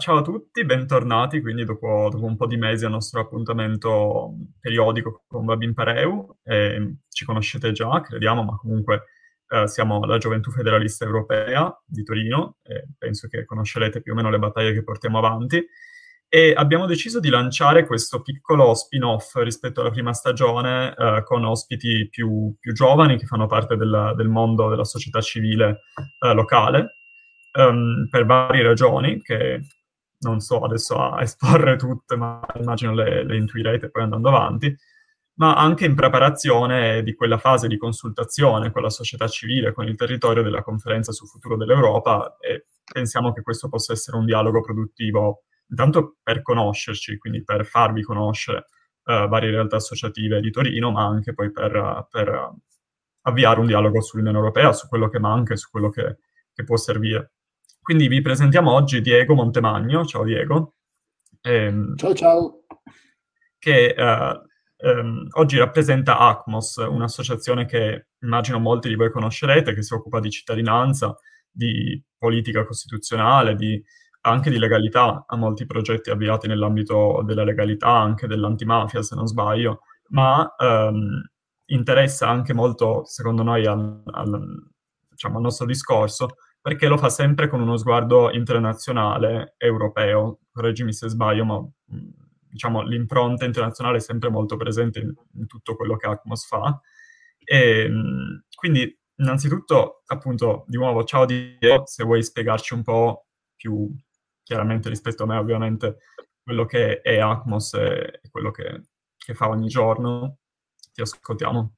ciao a tutti, bentornati quindi dopo, dopo, un po' di mesi al nostro appuntamento periodico con Babin Pareu. Eh, ci conoscete già, crediamo, ma comunque eh, siamo la Gioventù Federalista Europea di Torino e penso che conoscerete più o meno le battaglie che portiamo avanti. E abbiamo deciso di lanciare questo piccolo spin-off rispetto alla prima stagione eh, con ospiti più, più, giovani che fanno parte del, del mondo della società civile eh, locale. Um, per varie ragioni che non so adesso a esporre tutte, ma immagino le, le intuirete poi andando avanti, ma anche in preparazione di quella fase di consultazione con la società civile, con il territorio della conferenza sul futuro dell'Europa e pensiamo che questo possa essere un dialogo produttivo, intanto per conoscerci, quindi per farvi conoscere uh, varie realtà associative di Torino, ma anche poi per, per avviare un dialogo sull'Unione Europea, su quello che manca e su quello che, che può servire. Quindi vi presentiamo oggi Diego Montemagno. Ciao Diego. Ehm, ciao ciao. Che uh, um, oggi rappresenta ACMOS, un'associazione che immagino molti di voi conoscerete, che si occupa di cittadinanza, di politica costituzionale, di, anche di legalità, ha molti progetti avviati nell'ambito della legalità, anche dell'antimafia se non sbaglio, ma um, interessa anche molto, secondo noi, al, al, diciamo, al nostro discorso, perché lo fa sempre con uno sguardo internazionale, europeo, correggimi se sbaglio, ma diciamo, l'impronta internazionale è sempre molto presente in, in tutto quello che Acmos fa. E, quindi, innanzitutto, appunto, di nuovo, ciao Dio, se vuoi spiegarci un po' più chiaramente rispetto a me, ovviamente, quello che è Acmos e quello che, che fa ogni giorno, ti ascoltiamo.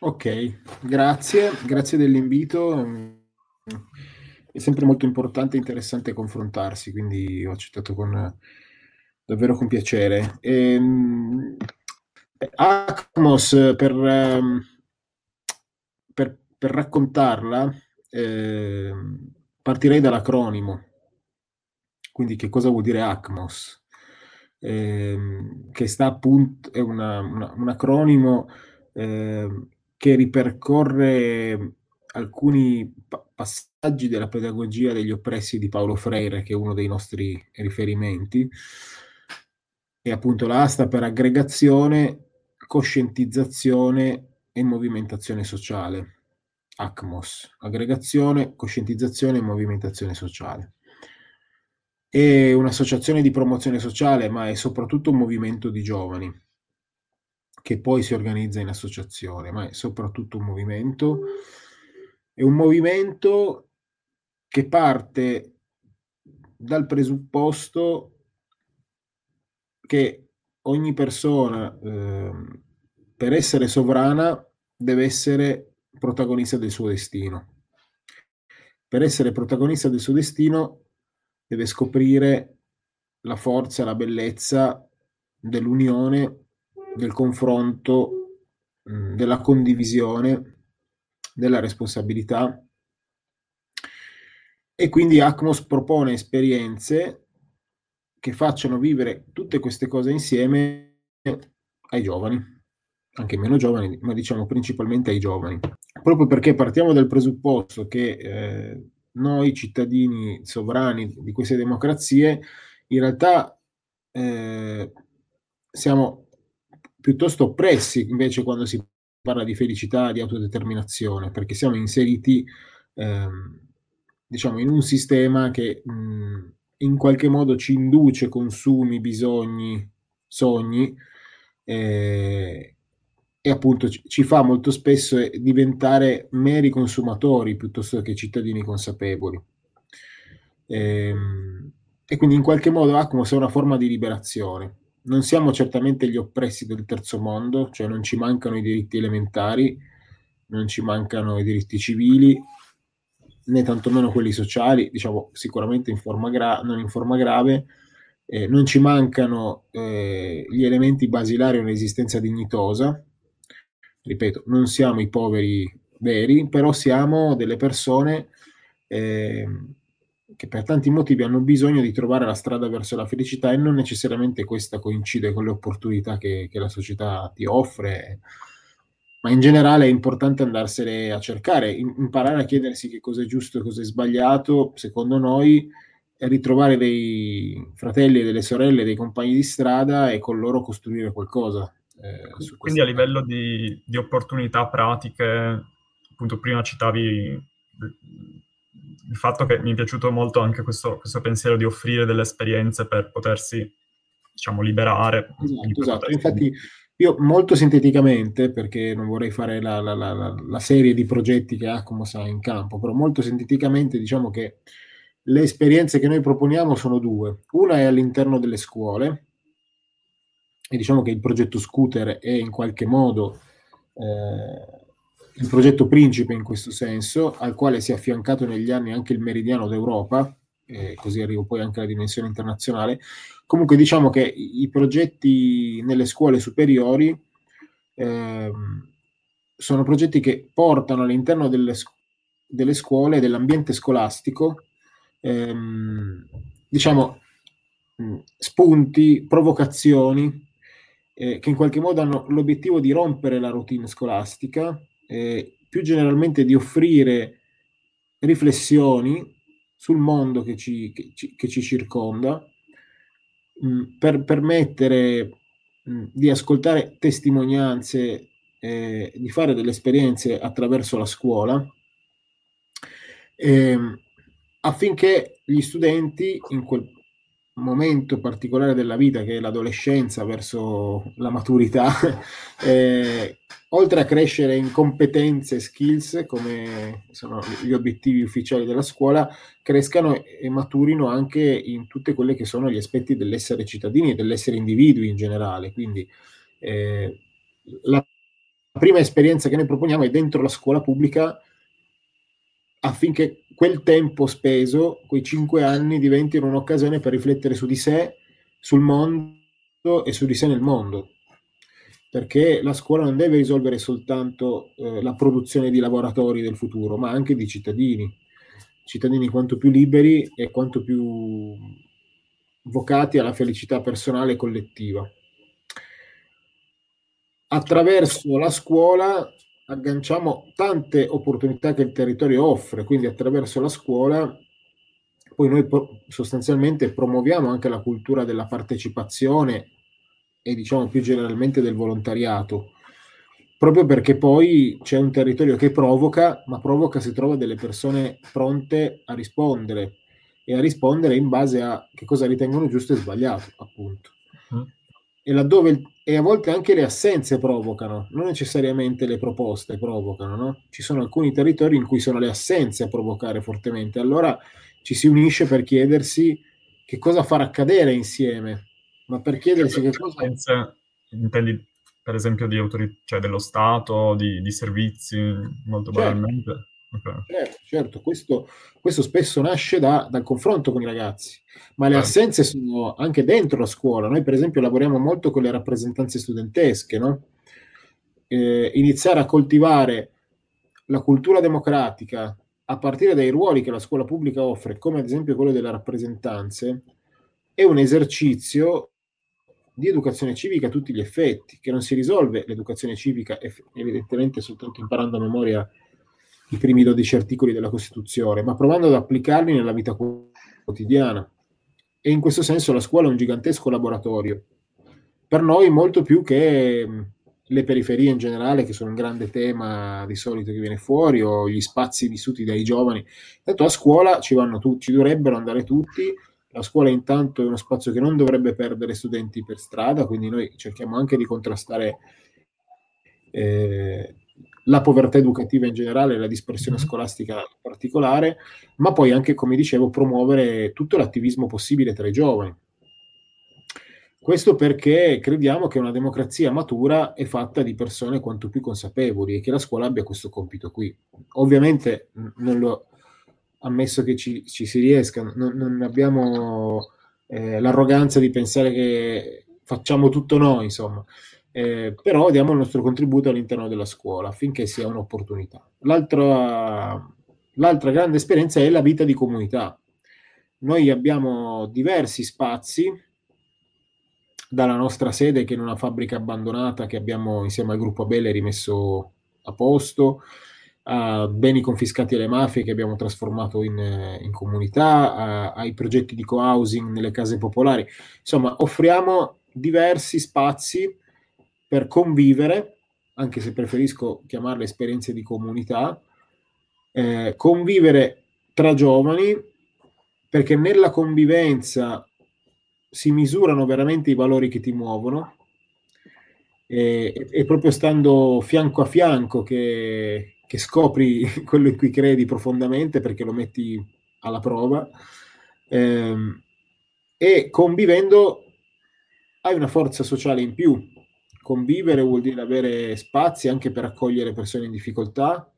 Ok, grazie, grazie dell'invito è sempre molto importante e interessante confrontarsi, quindi ho accettato con, davvero con piacere. E, um, Acmos, per, um, per, per raccontarla, eh, partirei dall'acronimo. Quindi che cosa vuol dire ACMOS? Eh, che sta appunto, è una, una, un acronimo eh, che ripercorre alcuni pa- passaggi della pedagogia degli oppressi di Paolo Freire, che è uno dei nostri riferimenti, e appunto la asta per aggregazione, coscientizzazione e movimentazione sociale. ACMOS, aggregazione, coscientizzazione e movimentazione sociale. È un'associazione di promozione sociale, ma è soprattutto un movimento di giovani che poi si organizza in associazione, ma è soprattutto un movimento è un movimento che parte dal presupposto che ogni persona eh, per essere sovrana deve essere protagonista del suo destino. Per essere protagonista del suo destino deve scoprire la forza, la bellezza dell'unione, del confronto, della condivisione della responsabilità e quindi Acmos propone esperienze che facciano vivere tutte queste cose insieme ai giovani, anche meno giovani, ma diciamo principalmente ai giovani. Proprio perché partiamo dal presupposto che eh, noi cittadini sovrani di queste democrazie in realtà eh, siamo piuttosto oppressi invece quando si parla di felicità, di autodeterminazione, perché siamo inseriti ehm, diciamo in un sistema che mh, in qualche modo ci induce consumi, bisogni, sogni eh, e appunto ci, ci, fa molto spesso diventare meri consumatori piuttosto che cittadini consapevoli. Eh, e quindi in qualche modo ha come se una forma di liberazione non siamo certamente gli oppressi del terzo mondo, cioè non ci mancano i diritti elementari, non ci mancano i diritti civili, né tantomeno quelli sociali, diciamo sicuramente in forma gra- non in forma grave, eh, non ci mancano eh, gli elementi basilari di un'esistenza dignitosa, ripeto, non siamo i poveri veri, però siamo delle persone eh, che per tanti motivi hanno bisogno di trovare la strada verso la felicità e non necessariamente questa coincide con le opportunità che, che la società ti offre, ma in generale è importante andarsene a cercare, imparare a chiedersi che cosa è giusto e cosa è sbagliato, secondo noi, ritrovare dei fratelli e delle sorelle, dei compagni di strada e con loro costruire qualcosa. Eh, Quindi a livello di, di, opportunità pratiche, appunto prima citavi il fatto che mi è piaciuto molto anche questo, questo pensiero di offrire delle esperienze per potersi, diciamo, liberare. Esatto, esatto. infatti io molto sinteticamente, perché non vorrei fare la, la, la, la serie di progetti che Acomos ha in campo, però molto sinteticamente diciamo che le esperienze che noi proponiamo sono due. Una è all'interno delle scuole, e diciamo che il progetto Scooter è in qualche modo eh, il progetto principe in questo senso, al quale si è affiancato negli anni anche il meridiano d'Europa, eh, così arrivo poi anche alla dimensione internazionale. Comunque diciamo che i progetti nelle scuole superiori eh, sono progetti che portano all'interno delle, delle scuole, dell'ambiente scolastico, ehm, diciamo, spunti, provocazioni eh, che in qualche modo hanno l'obiettivo di rompere la routine scolastica eh, più generalmente di offrire riflessioni sul mondo che ci, che ci, che ci circonda, mh, mm, per permettere mh, mm, di ascoltare testimonianze, eh, di fare delle esperienze attraverso la scuola, eh, affinché gli studenti in quel momento particolare della vita che è l'adolescenza verso la maturità, eh, oltre a crescere in competenze e skills, come sono gli obiettivi ufficiali della scuola, crescano e maturino anche in tutte quelle che sono gli aspetti dell'essere cittadini e dell'essere individui in generale. Quindi eh, la prima esperienza che noi proponiamo è dentro la scuola pubblica affinché quel tempo speso, quei cinque anni, diventino un'occasione per riflettere su di sé, sul mondo e su di sé nel mondo. Perché la scuola non deve risolvere soltanto eh, la produzione di lavoratori del futuro, ma anche di cittadini. Cittadini quanto più liberi e quanto più vocati alla felicità personale e collettiva. Attraverso la scuola agganciamo tante opportunità che il territorio offre, quindi attraverso la scuola poi noi sostanzialmente promuoviamo anche la cultura della partecipazione e diciamo più generalmente del volontariato, proprio perché poi c'è un territorio che provoca, ma provoca se trova delle persone pronte a rispondere e a rispondere in base a che cosa ritengono giusto e sbagliato, appunto. E laddove e a volte anche le assenze provocano, non necessariamente le proposte provocano, no? Ci sono alcuni territori in cui sono le assenze a provocare fortemente, allora ci si unisce per chiedersi che cosa far accadere insieme, ma per chiedersi che cosa... Assenze, intendi per esempio di autorità, cioè dello Stato, di, di servizi, molto certo. banalmente? Okay. Certo, certo. Questo, questo, spesso nasce da, dal confronto con i ragazzi, ma le assenze sono anche dentro la scuola. Noi, per esempio, lavoriamo molto con le rappresentanze studentesche, no? eh, iniziare a coltivare la cultura democratica a partire dai ruoli che la scuola pubblica offre, come ad esempio quello delle rappresentanze, è un esercizio di educazione civica a tutti gli effetti, che non si risolve l'educazione civica evidentemente soltanto imparando a memoria i primi 12 articoli della Costituzione, ma provando ad applicarli nella vita quotidiana. E in questo senso la scuola è un gigantesco laboratorio. Per noi molto più che le periferie in generale, che sono un grande tema di solito che viene fuori, o gli spazi vissuti dai giovani. Tanto a scuola ci vanno tutti, ci dovrebbero andare tutti. La scuola intanto è uno spazio che non dovrebbe perdere studenti per strada, quindi noi cerchiamo anche di contrastare eh, la povertà educativa in generale, la dispersione mm-hmm. scolastica in particolare, ma poi anche, come dicevo, promuovere tutto l'attivismo possibile tra i giovani. Questo perché crediamo che una democrazia matura è fatta di persone quanto più consapevoli e che la scuola abbia questo compito qui. Ovviamente non l'ho ammesso che ci, ci si riesca, non, non abbiamo eh, l'arroganza di pensare che facciamo tutto noi, insomma eh, però diamo il nostro contributo all'interno della scuola affinché sia un'opportunità. L'altra, l'altra grande esperienza è la vita di comunità. Noi abbiamo diversi spazi dalla nostra sede che è in una fabbrica abbandonata che abbiamo insieme al gruppo Abele rimesso a posto, a beni confiscati alle mafie che abbiamo trasformato in, in comunità, a, ai progetti di co-housing nelle case popolari. Insomma, offriamo diversi spazi per convivere, anche se preferisco chiamarle esperienze di comunità, eh, convivere tra giovani, perché nella convivenza si misurano veramente i valori che ti muovono e, e proprio stando fianco a fianco che, che, scopri quello in cui credi profondamente perché lo metti alla prova ehm, e convivendo hai una forza sociale in più. Convivere vuol dire avere spazi anche per accogliere persone in difficoltà,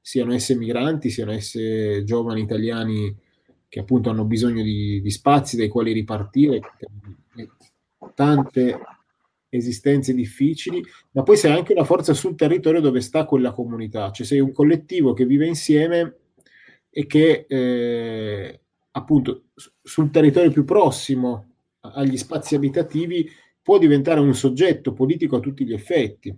siano esse migranti, siano esse giovani italiani che appunto hanno bisogno di, di spazi dai quali ripartire, tante esistenze difficili, ma poi sei anche una forza sul territorio dove sta quella comunità, cioè sei un collettivo che vive insieme e che eh, appunto sul territorio più prossimo agli spazi abitativi può diventare un soggetto politico a tutti gli effetti,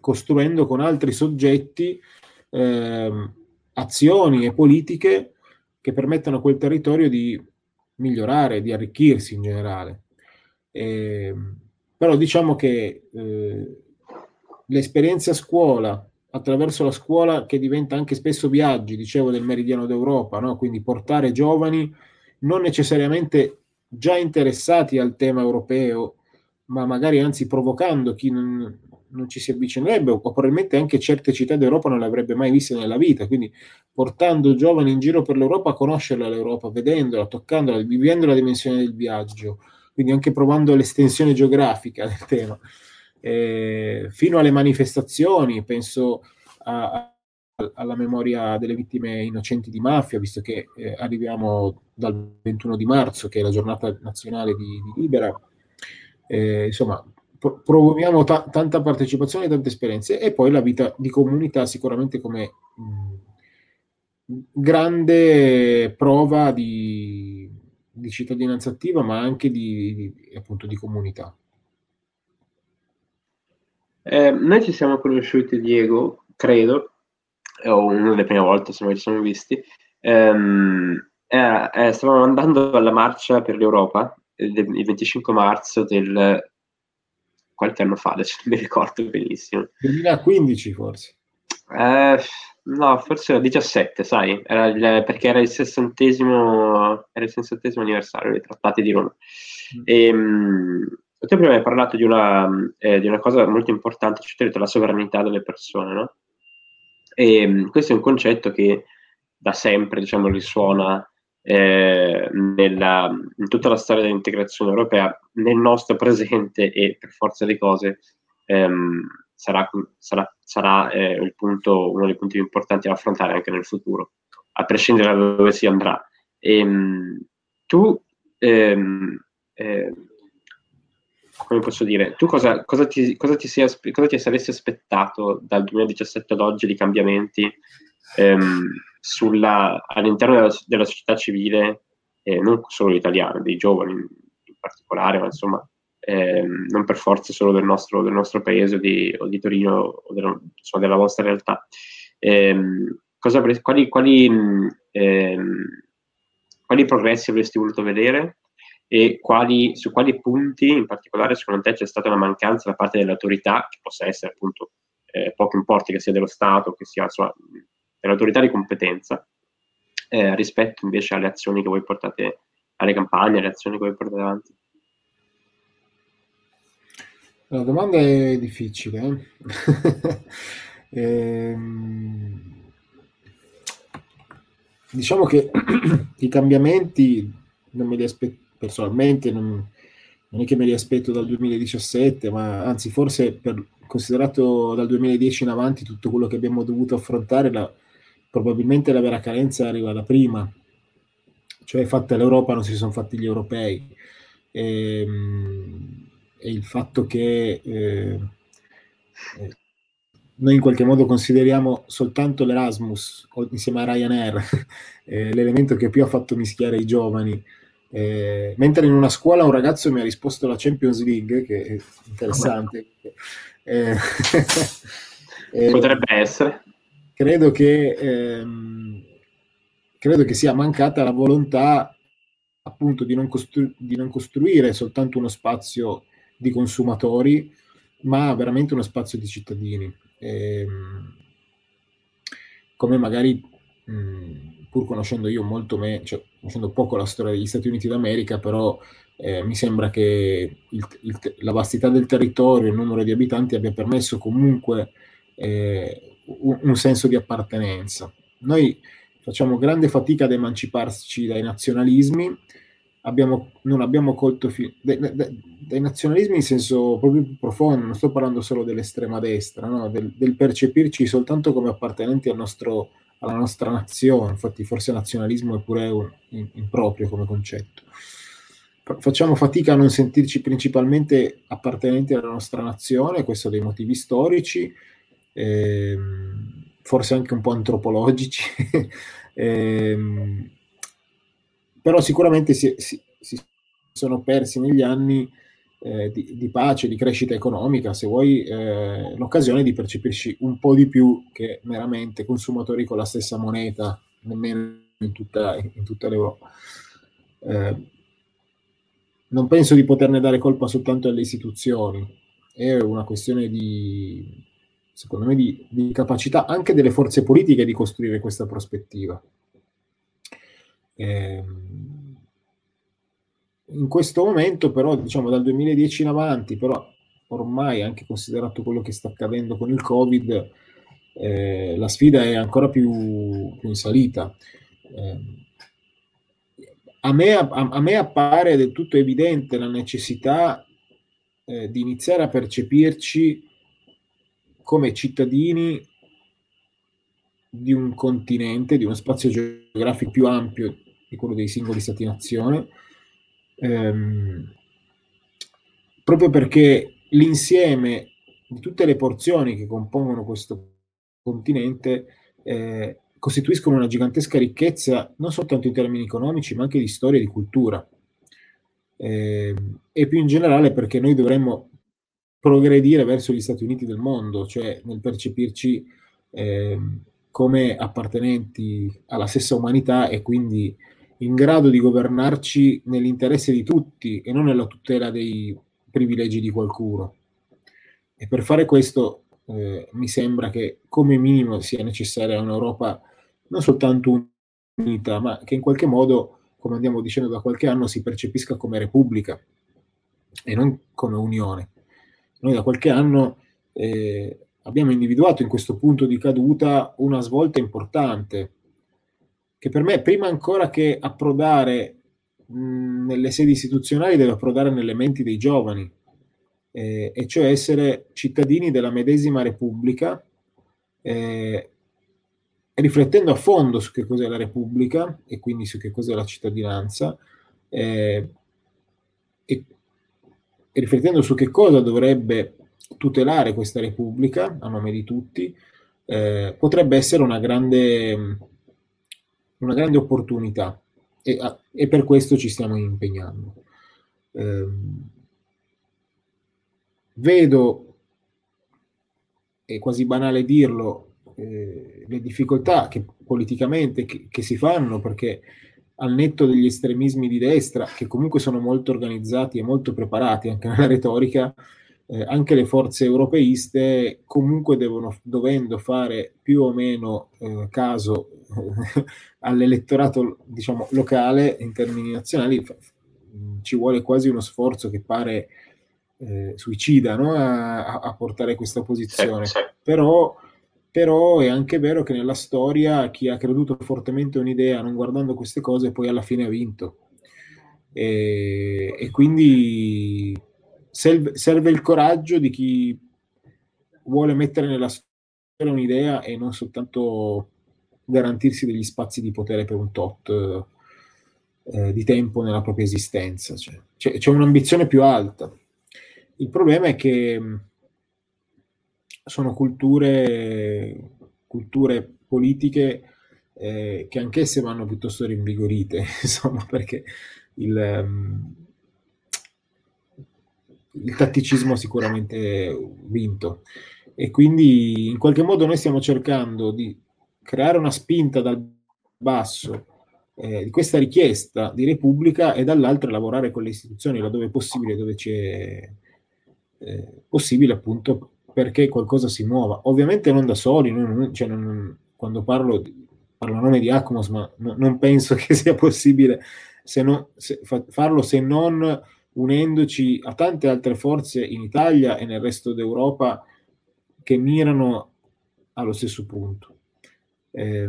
costruendo con altri soggetti eh, azioni e politiche che permettano a quel territorio di migliorare, di arricchirsi in generale. E, però diciamo che eh, l'esperienza scuola, attraverso la scuola che diventa anche spesso viaggi, dicevo del meridiano d'Europa, no? quindi portare giovani non necessariamente già interessati al tema europeo, ma magari anzi provocando chi non, non ci si avvicinerebbe o probabilmente anche certe città d'Europa non le avrebbe mai viste nella vita, quindi portando giovani in giro per l'Europa a conoscerla l'Europa, vedendola, toccandola, vivendo la dimensione del viaggio, quindi anche provando l'estensione geografica del tema, eh, fino alle manifestazioni, penso a, alla memoria delle vittime innocenti di mafia, visto che eh, arriviamo dal 21 di marzo, che è la giornata nazionale di, di Libera. Eh, insomma, pro- promuoviamo ta- tanta partecipazione e tante esperienze e poi la vita di comunità sicuramente come mh, grande prova di, di, cittadinanza attiva, ma anche di, di appunto di comunità. Eh, noi ci siamo conosciuti, Diego, credo, o una delle prime volte noi ci siamo visti, ehm, eh, eh, stavamo andando alla marcia per l'Europa il 25 marzo del qualche anno fa, adesso non mi ricordo benissimo. 2015 forse. Eh, no, forse era 17, sai, era il, perché era il sessantesimo, era il sessantesimo anniversario dei trattati di Roma. Mm. E, ehm, tu prima hai parlato di una, eh, di una cosa molto importante, cioè la sovranità delle persone, no? E ehm, questo è un concetto che da sempre, diciamo, risuona eh, nella, in tutta la storia dell'integrazione europea, nel nostro presente e per forza di cose ehm, sarà, sarà, sarà eh, punto, uno dei punti più importanti da affrontare anche nel futuro, a prescindere da dove si andrà. E, ehm, tu ehm, eh, come posso dire, tu cosa, cosa, ti, cosa, ti sia, cosa, ti, saresti aspettato dal 2017 ad oggi di cambiamenti ehm, sulla, all'interno della, della, società civile, eh, non solo italiana, dei giovani in, in particolare, ma insomma, ehm, non per forza solo del nostro, del nostro paese di, o di, Torino o della, insomma, della vostra realtà. Ehm, cosa, quali, quali, ehm, quali progressi avresti voluto vedere? e quali, su quali punti in particolare secondo te c'è stata una mancanza da parte dell'autorità, che possa essere appunto eh, poco importi che sia dello Stato, che sia insomma, dell'autorità di competenza, eh, rispetto invece alle azioni che voi portate, alle campagne, alle azioni che voi portate avanti? La domanda è difficile. Eh? ehm, diciamo che i cambiamenti non me li aspetto personalmente non, non, è che me li aspetto dal 2017, ma anzi forse per, considerato dal 2010 in avanti tutto quello che abbiamo dovuto affrontare, la, probabilmente la vera carenza arriva da prima, cioè fatta l'Europa non si sono fatti gli europei. E, ehm, e il fatto che eh, eh, noi in qualche modo consideriamo soltanto l'Erasmus insieme a Ryanair eh, l'elemento che più ha fatto mischiare i giovani eh, mentre in una scuola un ragazzo mi ha risposto la Champions League, che è interessante. Eh, Potrebbe essere. Credo che, ehm, credo che sia mancata la volontà appunto di non, costru- di non costruire soltanto uno spazio di consumatori, ma veramente uno spazio di cittadini. E, ehm, come magari, mh, pur conoscendo io molto me, cioè conoscendo poco la storia degli Stati Uniti d'America, però eh, mi sembra che il, il, la vastità del territorio, il numero di abitanti abbia permesso comunque eh, un, senso di appartenenza. Noi facciamo grande fatica ad emanciparci dai nazionalismi, abbiamo, non abbiamo colto fi- dai, dai, dai, nazionalismi in senso proprio più profondo, non sto parlando solo dell'estrema destra, no? del, del, percepirci soltanto come appartenenti al nostro, alla nostra nazione, infatti forse nazionalismo è pure un, in, improprio come concetto. Facciamo fatica a non sentirci principalmente appartenenti alla nostra nazione, questo dei motivi storici, ehm, forse anche un po' antropologici. ehm, però sicuramente si, si, si, sono persi negli anni eh, di, di, pace, di crescita economica, se vuoi, eh, l'occasione di percepirci un po' di più che meramente consumatori con la stessa moneta, nemmeno in tutta, in tutta l'Europa. Eh, non penso di poterne dare colpa soltanto alle istituzioni, è una questione di, secondo me, di, di capacità anche delle forze politiche di costruire questa prospettiva. Ehm, in questo momento, però, diciamo dal 2010 in avanti, però ormai anche considerato quello che sta accadendo con il Covid, eh, la sfida è ancora più, più in salita. Eh, a, me, a, a, me, appare del tutto evidente la necessità eh, di iniziare a percepirci come cittadini di un continente, di uno spazio geografico più ampio di quello dei singoli stati-nazione, ehm, proprio perché l'insieme di tutte le porzioni che compongono questo continente eh, costituiscono una gigantesca ricchezza non soltanto in termini economici, ma anche di storia e di cultura. Eh, e più in generale perché noi dovremmo progredire verso gli Stati Uniti del mondo, cioè nel percepirci eh, come appartenenti alla stessa umanità e quindi in grado di governarci nell'interesse di tutti e non nella tutela dei privilegi di qualcuno. E per fare questo eh, mi sembra che come minimo sia necessaria un'Europa non soltanto unita, ma che in qualche modo, come andiamo dicendo da qualche anno, si percepisca come repubblica e non come unione. Noi da qualche anno eh, abbiamo individuato in questo punto di caduta una svolta importante che per me prima ancora che approdare mh, nelle sedi istituzionali deve approdare nelle menti dei giovani, eh, e cioè essere cittadini della medesima Repubblica, eh, riflettendo a fondo su che cos'è la Repubblica e quindi su che cos'è la cittadinanza, eh, e, riflettendo su che cosa dovrebbe tutelare questa Repubblica a nome di tutti, eh, potrebbe essere una grande una grande opportunità e, e per questo ci stiamo impegnando. Eh, vedo, è quasi banale dirlo, eh, le difficoltà che politicamente che, che si fanno perché al netto degli estremismi di destra, che comunque sono molto organizzati e molto preparati anche nella retorica, eh, anche le forze europeiste comunque devono, dovendo fare più o meno eh, caso eh, all'elettorato diciamo, locale in termini nazionali, ci vuole quasi uno sforzo che pare eh, suicida no? a, a, portare questa posizione. Sì, sì. Però, però è anche vero che nella storia chi ha creduto fortemente a un'idea non guardando queste cose poi alla fine ha vinto. E, e quindi serve, serve il coraggio di chi vuole mettere nella storia un'idea e non soltanto garantirsi degli spazi di potere per un tot eh, di tempo nella propria esistenza. Cioè, c'è, c'è, un'ambizione più alta. Il problema è che sono culture, culture politiche eh, che anch'esse vanno piuttosto rinvigorite, insomma, perché il, um, il tatticismo sicuramente vinto. E quindi in qualche modo noi stiamo cercando di creare una spinta dal basso eh, di questa richiesta di Repubblica e dall'altra lavorare con le istituzioni laddove è possibile, dove c'è eh, possibile appunto perché qualcosa si muova. Ovviamente non da soli, non, cioè non, quando parlo, parlo a nome di Acmos, ma no, non penso che sia possibile se no, se, fa, farlo se non unendoci a tante altre forze in Italia e nel resto d'Europa che mirano allo stesso punto. Eh,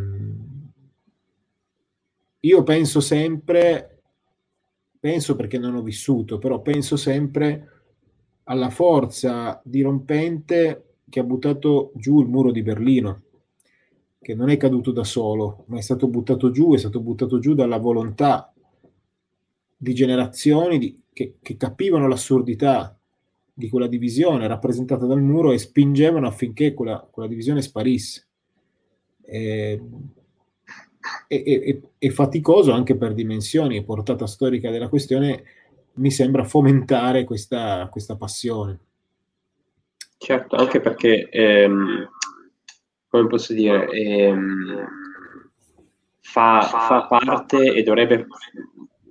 io penso sempre, penso perché non ho vissuto, però penso sempre alla forza dirompente che ha buttato giù il muro di Berlino, che non è caduto da solo, ma è stato buttato giù, è stato buttato giù dalla volontà di generazioni di, che, che capivano l'assurdità di quella divisione rappresentata dal muro e spingevano affinché quella, quella divisione sparisse. E, e, e, e, faticoso anche per dimensioni e portata storica della questione, mi sembra fomentare questa, questa passione. Certo, anche perché, ehm, come posso dire, ehm, fa, fa, parte e dovrebbe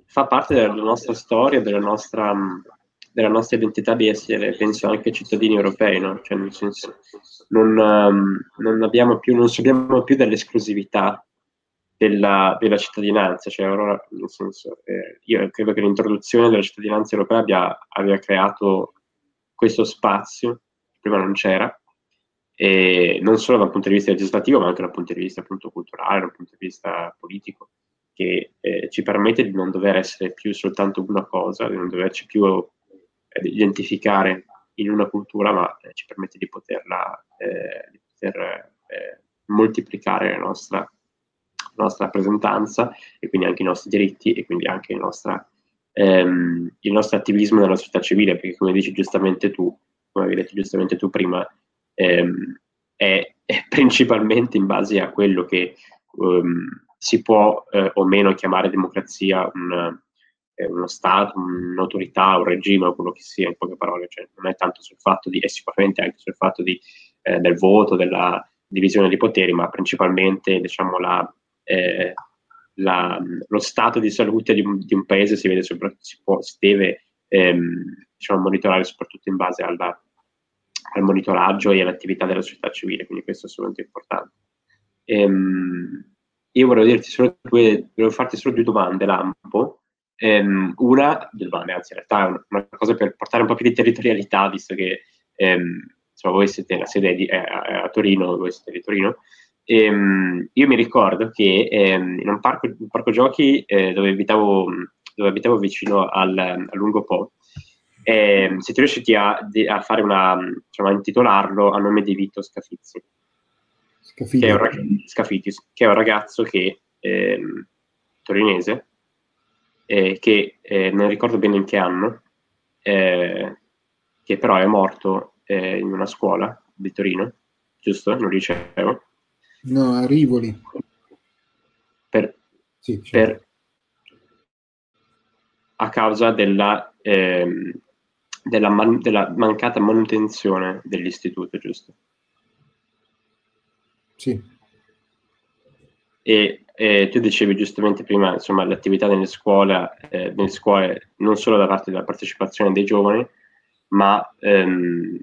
fa parte della nostra storia, della nostra, della nostra identità di essere, penso, anche cittadini europei, no? Cioè, nel senso, non, um, non abbiamo più, non subiamo più dell'esclusività della, della cittadinanza, cioè, ora, nel senso, eh, io credo che l'introduzione della cittadinanza europea abbia, abbia creato questo spazio, che prima non c'era, e non solo dal punto di vista legislativo, ma anche dal punto di vista appunto culturale, dal punto di vista politico che eh, ci permette di non dover essere più soltanto una cosa, di non doverci più eh, identificare in una cultura, ma eh, ci permette di poterla eh, di poter, eh, moltiplicare la nostra, la nostra, rappresentanza e quindi anche i nostri diritti e quindi anche il, nostra, ehm, il nostro attivismo nella società civile, perché come dici giustamente tu, come avevi detto giustamente tu prima, ehm, è, è, principalmente in base a quello che um, si può eh, o meno chiamare democrazia un, eh, uno Stato, un'autorità, un regime o quello che sia, in poche parole, cioè, non è tanto sul fatto di, e sicuramente anche sul fatto di, eh, del voto, della divisione dei poteri, ma principalmente diciamo, la, eh, la, lo stato di salute di un, di un paese si, vede si, può, si deve ehm, diciamo, monitorare soprattutto in base alla, al monitoraggio e all'attività della società civile, quindi questo è assolutamente importante. Ehm, io vorrei dirti solo due, volevo farti solo due domande, Lampo. Ehm, una, due domande, anzi, in realtà è una, cosa per portare un po' più di territorialità, visto che ehm, insomma, voi siete la sede di, eh, a Torino, voi siete di Torino. Ehm, io mi ricordo che ehm, in un parco, un parco giochi eh, dove, abitavo, dove abitavo vicino al, al Lungo Po, eh, siete riusciti a, a fare una, diciamo, a intitolarlo a nome di Vito Scafizzi. Scafiti. Che, è un, Scafitis, che è un ragazzo che, ehm, torinese, eh, che eh, non ricordo bene in che anno, eh, che però è morto eh, in una scuola di Torino, giusto? Non dicevo? No, a Rivoli. Per, sì, certo. per, a causa della, ehm, della, man, della mancata manutenzione dell'istituto, giusto? Sì. E eh, tu dicevi giustamente prima, insomma, l'attività nelle scuole, eh, nelle scuole non solo da parte della partecipazione dei giovani, ma ehm,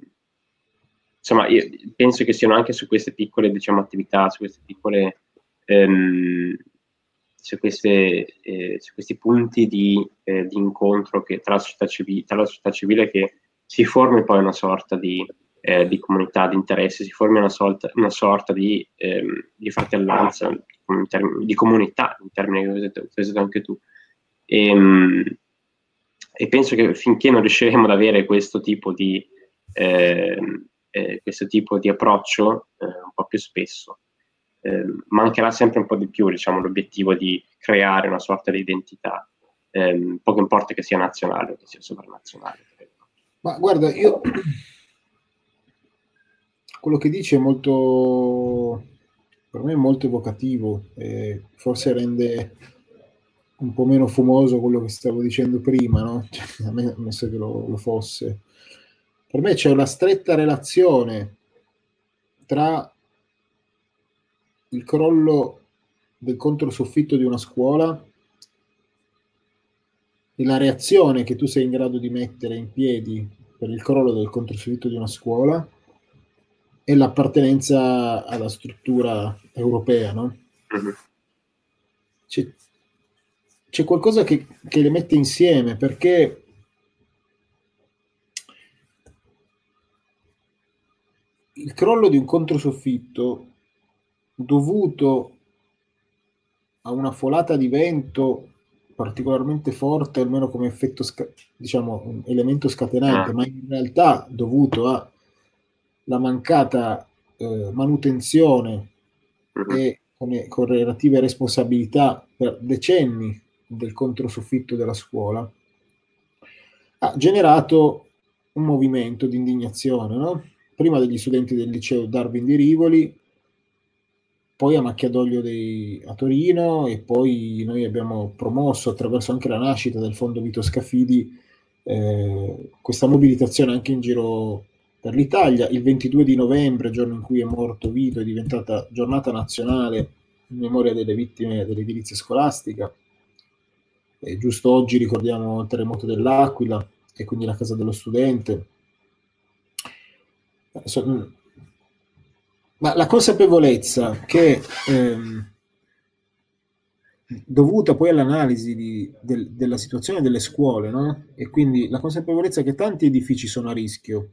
insomma, io penso che siano anche su queste piccole, diciamo, attività, su queste piccole, ehm, su, queste, eh, su, questi punti di, eh, di incontro tra, la civile, tra la società civile che si formi poi una sorta di eh, di comunità di interessi, si formi una, sorta, una sorta di, ehm, di fratellanza, termini, di comunità, in termini che hai usato anche tu. E, ehm, e, penso che finché non riusciremo ad avere questo tipo di, eh, eh, questo tipo di approccio eh, un po' più spesso, ehm, mancherà sempre un po' di più diciamo, l'obiettivo di creare una sorta di identità, ehm, poco importa che sia nazionale o che sia sovranazionale. Ma guarda, io quello che dice è molto, per me è molto evocativo, forse rende un po' meno fumoso quello che stavo dicendo prima, no? Cioè, a me, ammesso che lo, lo fosse. Per me c'è una stretta relazione tra il crollo del controsoffitto di una scuola e la reazione che tu sei in grado di mettere in piedi per il crollo del controsoffitto di una scuola e l'appartenenza alla struttura europea, no? Mm-hmm. C'è, c'è, qualcosa che, che le mette insieme perché il crollo di un controsoffitto dovuto a una folata di vento particolarmente forte, almeno come effetto, sca- diciamo, un elemento scatenante, ah. ma in realtà dovuto alla mancata eh, manutenzione mm-hmm. e con, con relative responsabilità per decenni del controsoffitto della scuola, ha generato un movimento di indignazione, no? Prima degli studenti del liceo Darwin di Rivoli, poi a Macchia d'Olio dei, a Torino e poi noi abbiamo promosso attraverso anche la nascita del fondo Vito Scafidi eh, questa mobilitazione anche in giro per l'Italia. Il 22 di novembre, giorno in cui è morto Vito, è diventata giornata nazionale in memoria delle vittime dell'edilizia scolastica. E giusto oggi ricordiamo il terremoto dell'Aquila e quindi la casa dello studente. Ma la consapevolezza che ehm, dovuta poi all'analisi di, del, della situazione delle scuole, no? e quindi la consapevolezza che tanti edifici sono a rischio.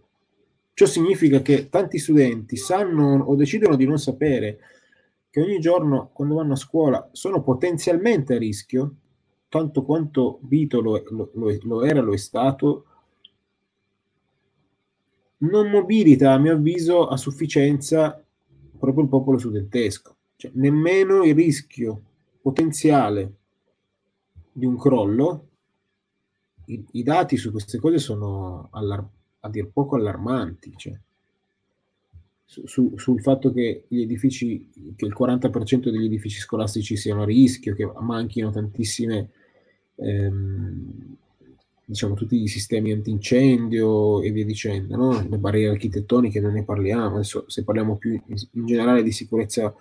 Ciò significa che tanti studenti sanno o decidono di non sapere che ogni giorno quando vanno a scuola sono potenzialmente a rischio, tanto quanto Vito lo, lo, lo era, lo è stato, non mobilita, a mio avviso, a sufficienza proprio il popolo studentesco. Cioè, nemmeno il rischio potenziale di un crollo, i, i dati su queste cose sono allar- a dir poco allarmanti. Cioè, su, su, sul fatto che gli edifici, che il 40% degli edifici scolastici siano a rischio, che manchino tantissime ehm, diciamo, tutti i sistemi antincendio e via dicendo, no? le barriere architettoniche non ne parliamo, adesso se parliamo più in, in generale di sicurezza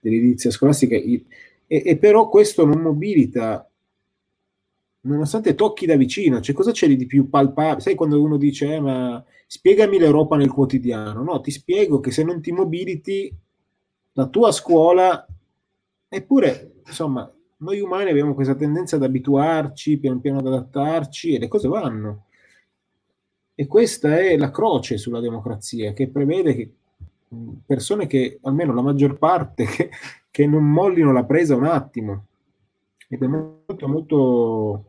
dell'edilizia scolastica, e, e, però questo non mobilita, nonostante tocchi da vicino, cioè cosa c'è di più palpabile? Sai quando uno dice, eh, ma spiegami l'Europa nel quotidiano, no, ti spiego che se non ti mobiliti, la tua scuola, eppure, insomma, noi umani abbiamo questa tendenza ad abituarci, pian piano ad adattarci e le cose vanno. E questa è la croce sulla democrazia che prevede che persone che, almeno la maggior parte, che, che non mollino la presa un attimo. Ed è molto, molto...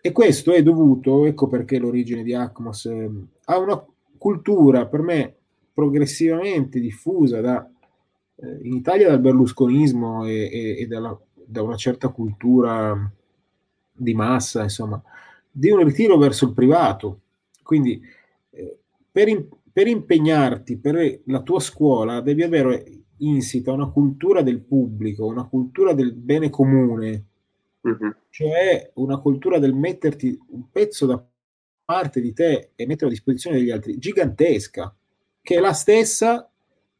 E questo è dovuto, ecco perché l'origine di Acmos, eh, a una cultura per me progressivamente diffusa da, eh, in Italia dal berlusconismo e, e, e dalla da una certa cultura di massa, insomma, di un ritiro verso il privato. Quindi eh, per, in, per, impegnarti per la tua scuola devi avere insita una cultura del pubblico, una cultura del bene comune, uh-huh. cioè una cultura del metterti un pezzo da parte di te e metterlo a disposizione degli altri, gigantesca, che è la stessa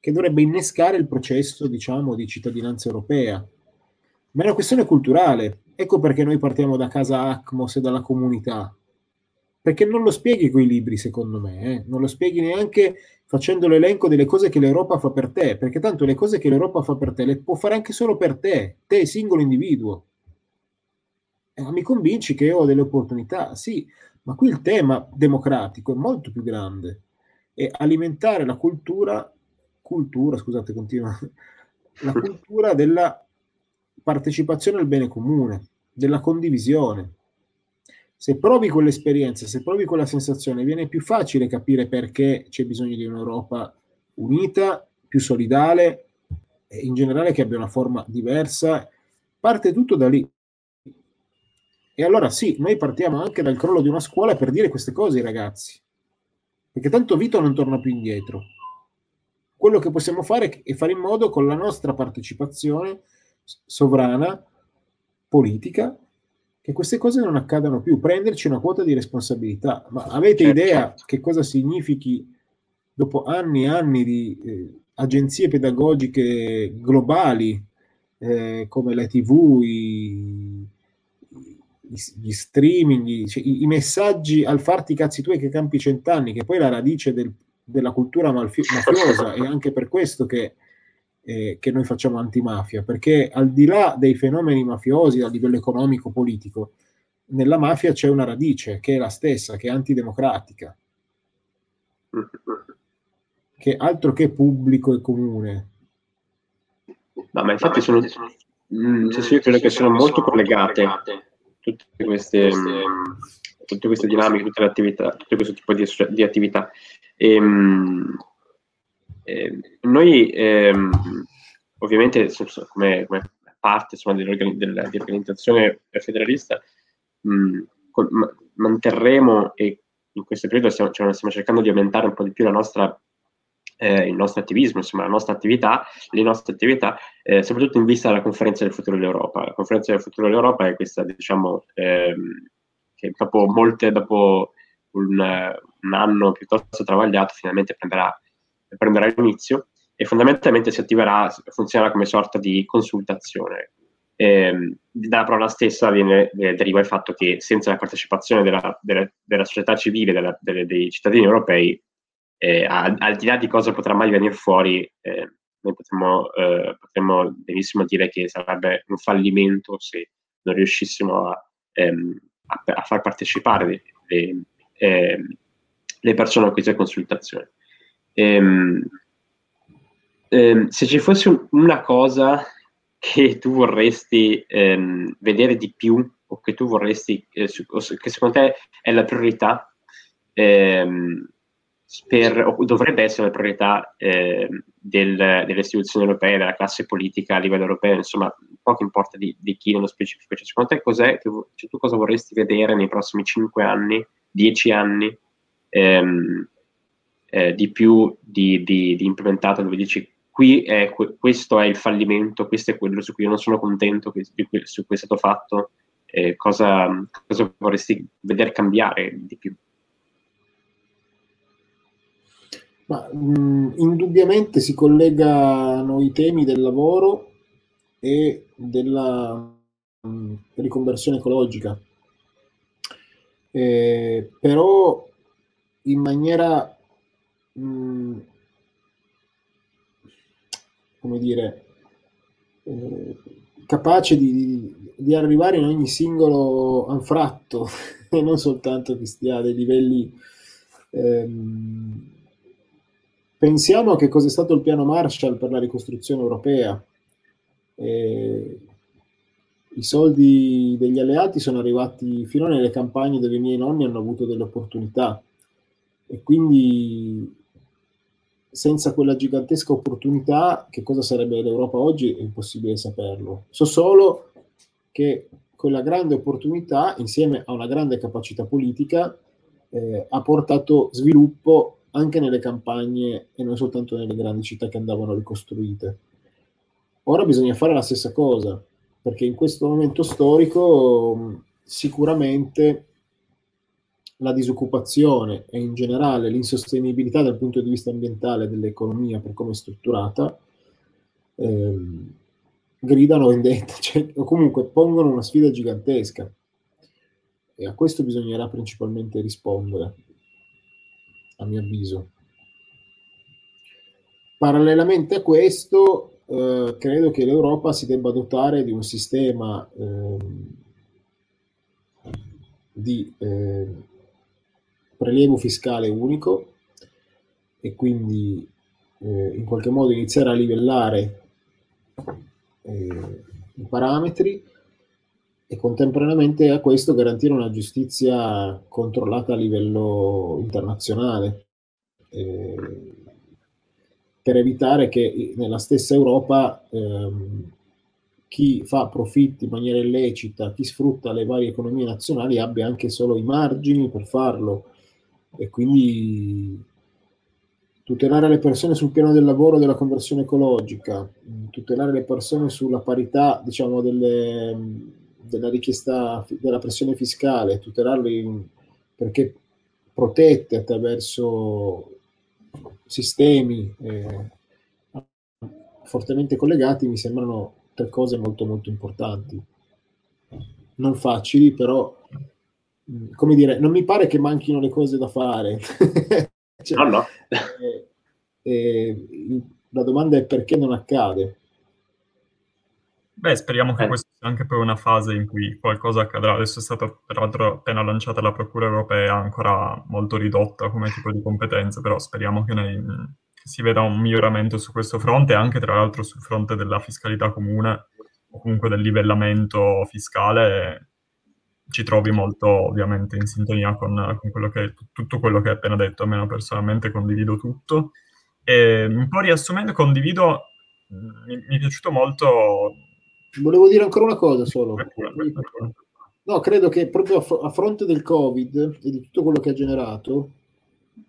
che dovrebbe innescare il processo, diciamo, di cittadinanza europea ma è una questione culturale. Ecco perché noi partiamo da casa Acmos e dalla comunità. Perché non lo spieghi con i libri, secondo me, eh? non lo spieghi neanche facendo l'elenco delle cose che l'Europa fa per te, perché tanto le cose che l'Europa fa per te le può fare anche solo per te, te singolo individuo. Eh, mi convinci che ho delle opportunità, sì, ma qui il tema democratico è molto più grande. E alimentare la cultura, cultura, scusate, continua, la cultura della partecipazione al bene comune, della condivisione. Se provi quell'esperienza, se provi quella sensazione, viene più facile capire perché c'è bisogno di un'Europa unita, più solidale e in generale che abbia una forma diversa. Parte tutto da lì. E allora sì, noi partiamo anche dal crollo di una scuola per dire queste cose ai ragazzi, perché tanto Vito non torna più indietro. Quello che possiamo fare è fare in modo con la nostra partecipazione sovrana, politica, che queste cose non accadano più, prenderci una quota di responsabilità. Ma avete certo, idea che cosa significhi dopo anni e anni di eh, agenzie pedagogiche globali eh, come la TV, i, gli streaming, i, cioè, i, messaggi al farti i cazzi tuoi che campi cent'anni, che poi è la radice del, della cultura malfi- mafiosa, e anche per questo che, eh, che noi facciamo antimafia, perché al di là dei fenomeni mafiosi a livello economico-politico, nella mafia c'è una radice che è la stessa, che è antidemocratica, che altro che pubblico e comune. No, ma infatti sono, mm, cioè, io credo che siano molto collegate tutte queste, tutte queste dinamiche, tutte le attività, tutto questo tipo di, di attività. E, ehm, e, ehm, noi ehm, ovviamente come, come parte insomma, dell'organizzazione federalista mh, manterremo e in questo periodo stiamo, cioè, stiamo, cercando di aumentare un po' di più la nostra, eh, il nostro attivismo, insomma, la nostra attività, le nostre attività, eh, soprattutto in vista della conferenza del futuro dell'Europa. La conferenza del futuro dell'Europa è questa, diciamo, ehm, che dopo molte, dopo un, un, anno piuttosto travagliato, finalmente prenderà, prenderà inizio e fondamentalmente si attiverà, funzionerà come sorta di consultazione eh, dalla parola stessa viene, eh, deriva il fatto che senza la partecipazione della, della, della società civile, della, delle, dei cittadini europei, eh, al, al, di là di cosa potrà mai venire fuori, eh, noi potremmo, eh, potremmo, benissimo dire che sarebbe un fallimento se non riuscissimo a, ehm, a, a far partecipare le, le, ehm, le, persone a questa consultazione. Ehm, ehm, se ci fosse una cosa che tu vorresti ehm, vedere di più o che tu vorresti, eh, su, che secondo te è la priorità ehm, per, o dovrebbe essere la priorità eh, del, delle istituzioni europee, della classe politica a livello europeo, insomma, poco importa di, di chi nello specifico. Cioè, secondo te cos'è, che, cioè, tu cosa vorresti vedere nei prossimi 5 anni, 10 anni ehm, eh, di più di, di, di implementato dove dici qui è, questo è il fallimento, questo è quello su cui io non sono contento su cui è stato fatto, eh, cosa, cosa vorresti vedere cambiare di più? Ma, mh, indubbiamente si collegano i temi del lavoro e della mh, riconversione ecologica, eh, però in maniera mh, come dire, eh, capace di, di, arrivare in ogni singolo anfratto e non soltanto che stia a dei livelli... Ehm, pensiamo a che cosa è stato il piano Marshall per la ricostruzione europea. Eh, I soldi degli alleati sono arrivati fino nelle campagne dove i miei nonni hanno avuto delle opportunità e quindi senza quella gigantesca opportunità, che cosa sarebbe l'Europa oggi? È impossibile saperlo. So solo che quella grande opportunità, insieme a una grande capacità politica, eh, ha portato sviluppo anche nelle campagne e non soltanto nelle grandi città che andavano ricostruite. Ora bisogna fare la stessa cosa, perché in questo momento storico sicuramente la disoccupazione e in generale l'insostenibilità dal punto di vista ambientale dell'economia per come è strutturata ehm, gridano vendetta, cioè, o comunque pongono una sfida gigantesca. E a questo bisognerà principalmente rispondere, a mio avviso. Parallelamente a questo, eh, credo che l'Europa si debba dotare di un sistema eh, di eh, prelievo fiscale unico e quindi eh, in qualche modo iniziare a livellare eh, i parametri e contemporaneamente a questo garantire una giustizia controllata a livello internazionale eh, per evitare che nella stessa Europa ehm, chi fa profitti in maniera illecita, chi sfrutta le varie economie nazionali abbia anche solo i margini per farlo e quindi tutelare le persone sul piano del lavoro e della conversione ecologica, tutelare le persone sulla parità, diciamo, delle, della richiesta della pressione fiscale, tutelarli perché protette attraverso sistemi eh, fortemente collegati mi sembrano tre cose molto molto importanti. Non facili, però, come dire, non mi pare che manchino le cose da fare. cioè, no, no. eh, eh, la domanda è perché non accade. Beh, speriamo che eh. questa sia anche poi una fase in cui qualcosa accadrà. Adesso è stata peraltro appena lanciata la Procura europea, ancora molto ridotta come tipo di competenze, però speriamo che, nei, che si veda un miglioramento su questo fronte, anche tra l'altro sul fronte della fiscalità comune o comunque del livellamento fiscale ci trovi molto ovviamente in sintonia con, con quello che, tutto quello che hai appena detto, almeno personalmente condivido tutto. E un po' riassumendo, condivido, mi, mi è piaciuto molto Volevo dire ancora una cosa solo. No, credo che proprio a, fronte del Covid e di tutto quello che ha generato,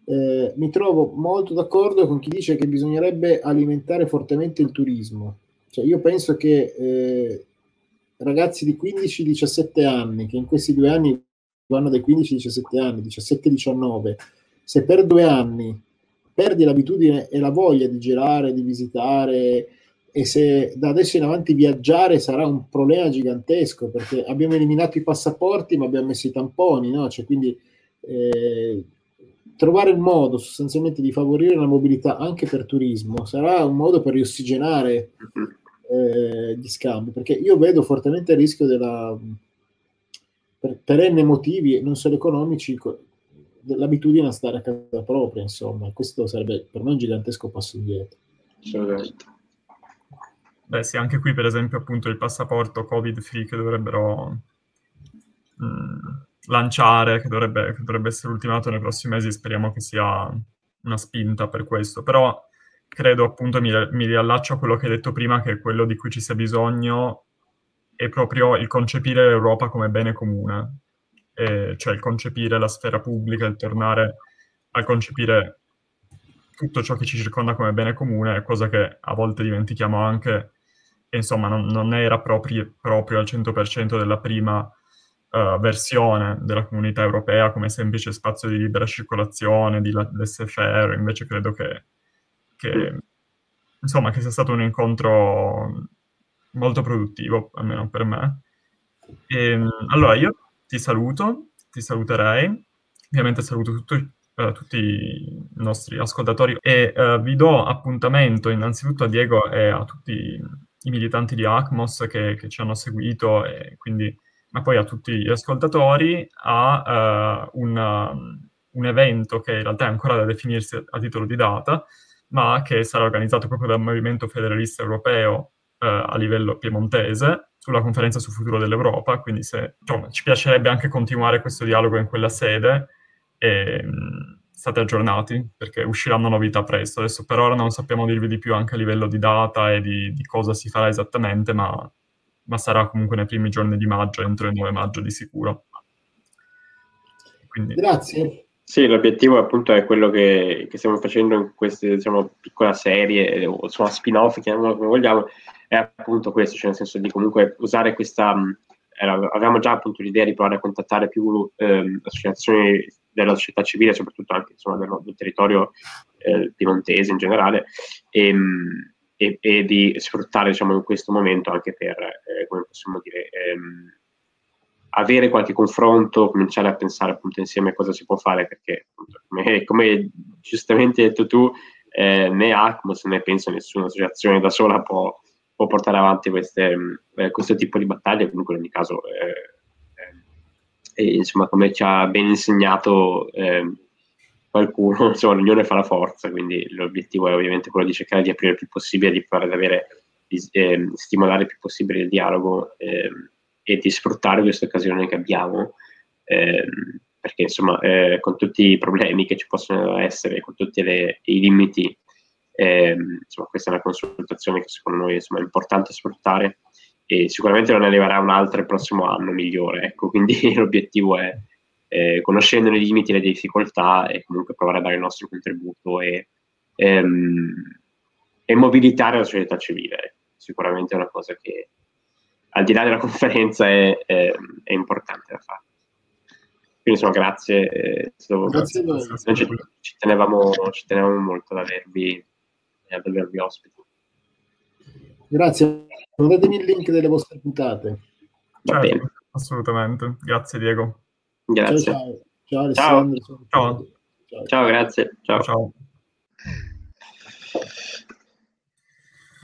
eh, mi trovo molto d'accordo con chi dice che bisognerebbe alimentare fortemente il turismo. Cioè, io penso che eh, ragazzi di 15-17 anni, che in questi due anni vanno dai 15-17 anni, 17-19, se per due anni perdi l'abitudine e la voglia di girare, di visitare, e se da adesso in avanti viaggiare sarà un problema gigantesco perché abbiamo eliminato i passaporti ma abbiamo messo i tamponi, no? cioè, quindi eh, trovare il modo sostanzialmente di favorire la mobilità anche per turismo sarà un modo per riossigenare eh, gli scambi perché io vedo fortemente il rischio della per, per n motivi non solo economici dell'abitudine a stare a casa propria insomma questo sarebbe per me un gigantesco passo indietro assolutamente Beh sì, anche qui per esempio appunto il passaporto covid-free che dovrebbero mh, mm, lanciare, che dovrebbe, che dovrebbe, essere ultimato nei prossimi mesi, speriamo che sia una spinta per questo. Però credo appunto, mi, mi riallaccio a quello che hai detto prima, che quello di cui ci sia bisogno è proprio il concepire l'Europa come bene comune, e cioè il concepire la sfera pubblica, il tornare a concepire tutto ciò che ci circonda come bene comune, cosa che a volte dimentichiamo anche e insomma non, non era proprio, proprio, al 100% della prima uh, versione della comunità europea come semplice spazio di libera circolazione, di laissez-faire, invece credo che, che, insomma, che sia stato un incontro molto produttivo, almeno per me. E, ehm, allora io ti saluto, ti saluterei, ovviamente saluto tutto, uh, tutti i nostri ascoltatori e uh, vi do appuntamento innanzitutto a Diego e a tutti i militanti di ACMOS che, che ci hanno seguito, e quindi, ma poi a tutti gli ascoltatori, a uh, un, um, un, evento che in realtà è ancora da definirsi a titolo di data, ma che sarà organizzato proprio dal Movimento Federalista Europeo uh, a livello piemontese sulla conferenza sul futuro dell'Europa, quindi se, insomma, ci piacerebbe anche continuare questo dialogo in quella sede. E, um, state aggiornati perché usciranno novità presto. Adesso per ora non sappiamo dirvi di più anche a livello di data e di, di cosa si farà esattamente, ma, ma, sarà comunque nei primi giorni di maggio, entro il 9 maggio di sicuro. Quindi... Grazie. Sì, l'obiettivo appunto è quello che, che stiamo facendo in queste diciamo, piccola serie, o insomma spin-off, chiamiamolo come vogliamo, è appunto questo, cioè nel senso di comunque usare questa... avevamo già appunto l'idea di provare a contattare più eh, associazioni della società civile, soprattutto anche insomma, del, del, territorio eh, piemontese in generale, e, ehm, e, e, di sfruttare diciamo, in questo momento anche per, eh, come possiamo dire, ehm, avere qualche confronto, cominciare a pensare appunto insieme cosa si può fare, perché come, come, giustamente hai detto tu, eh, né ACMOS né penso nessuna associazione da sola può, può portare avanti queste, eh, questo tipo di battaglie, comunque in ogni caso eh, e insomma come ci ha ben insegnato eh, qualcuno, insomma l'unione fa la forza, quindi l'obiettivo è ovviamente quello di cercare di aprire il più possibile, di provare ad avere, di eh, stimolare il più possibile il dialogo eh, e di sfruttare queste occasioni che abbiamo, ehm, perché insomma eh, con tutti i problemi che ci possono essere, con tutti le, i limiti, ehm, insomma questa è una consultazione che secondo noi insomma, è importante sfruttare e sicuramente non arriverà un'altra il prossimo anno migliore. Ecco, quindi l'obiettivo è, eh, conoscendo i limiti e le difficoltà, e comunque provare a dare il nostro contributo e, ehm, e mobilitare la società civile. Sicuramente è una cosa che, al di là della conferenza, è, è, è importante da fare. quindi insomma grazie, eh, grazie, grazie ci, ci, tenevamo, ci tenevamo molto ad avervi, ad avervi ospiti. Grazie, mandatemi il link delle vostre puntate. Va certo, bene. Assolutamente, grazie Diego. Grazie. Ciao, ciao. ciao Alessandro. Ciao. Ciao. ciao, grazie. ciao. ciao.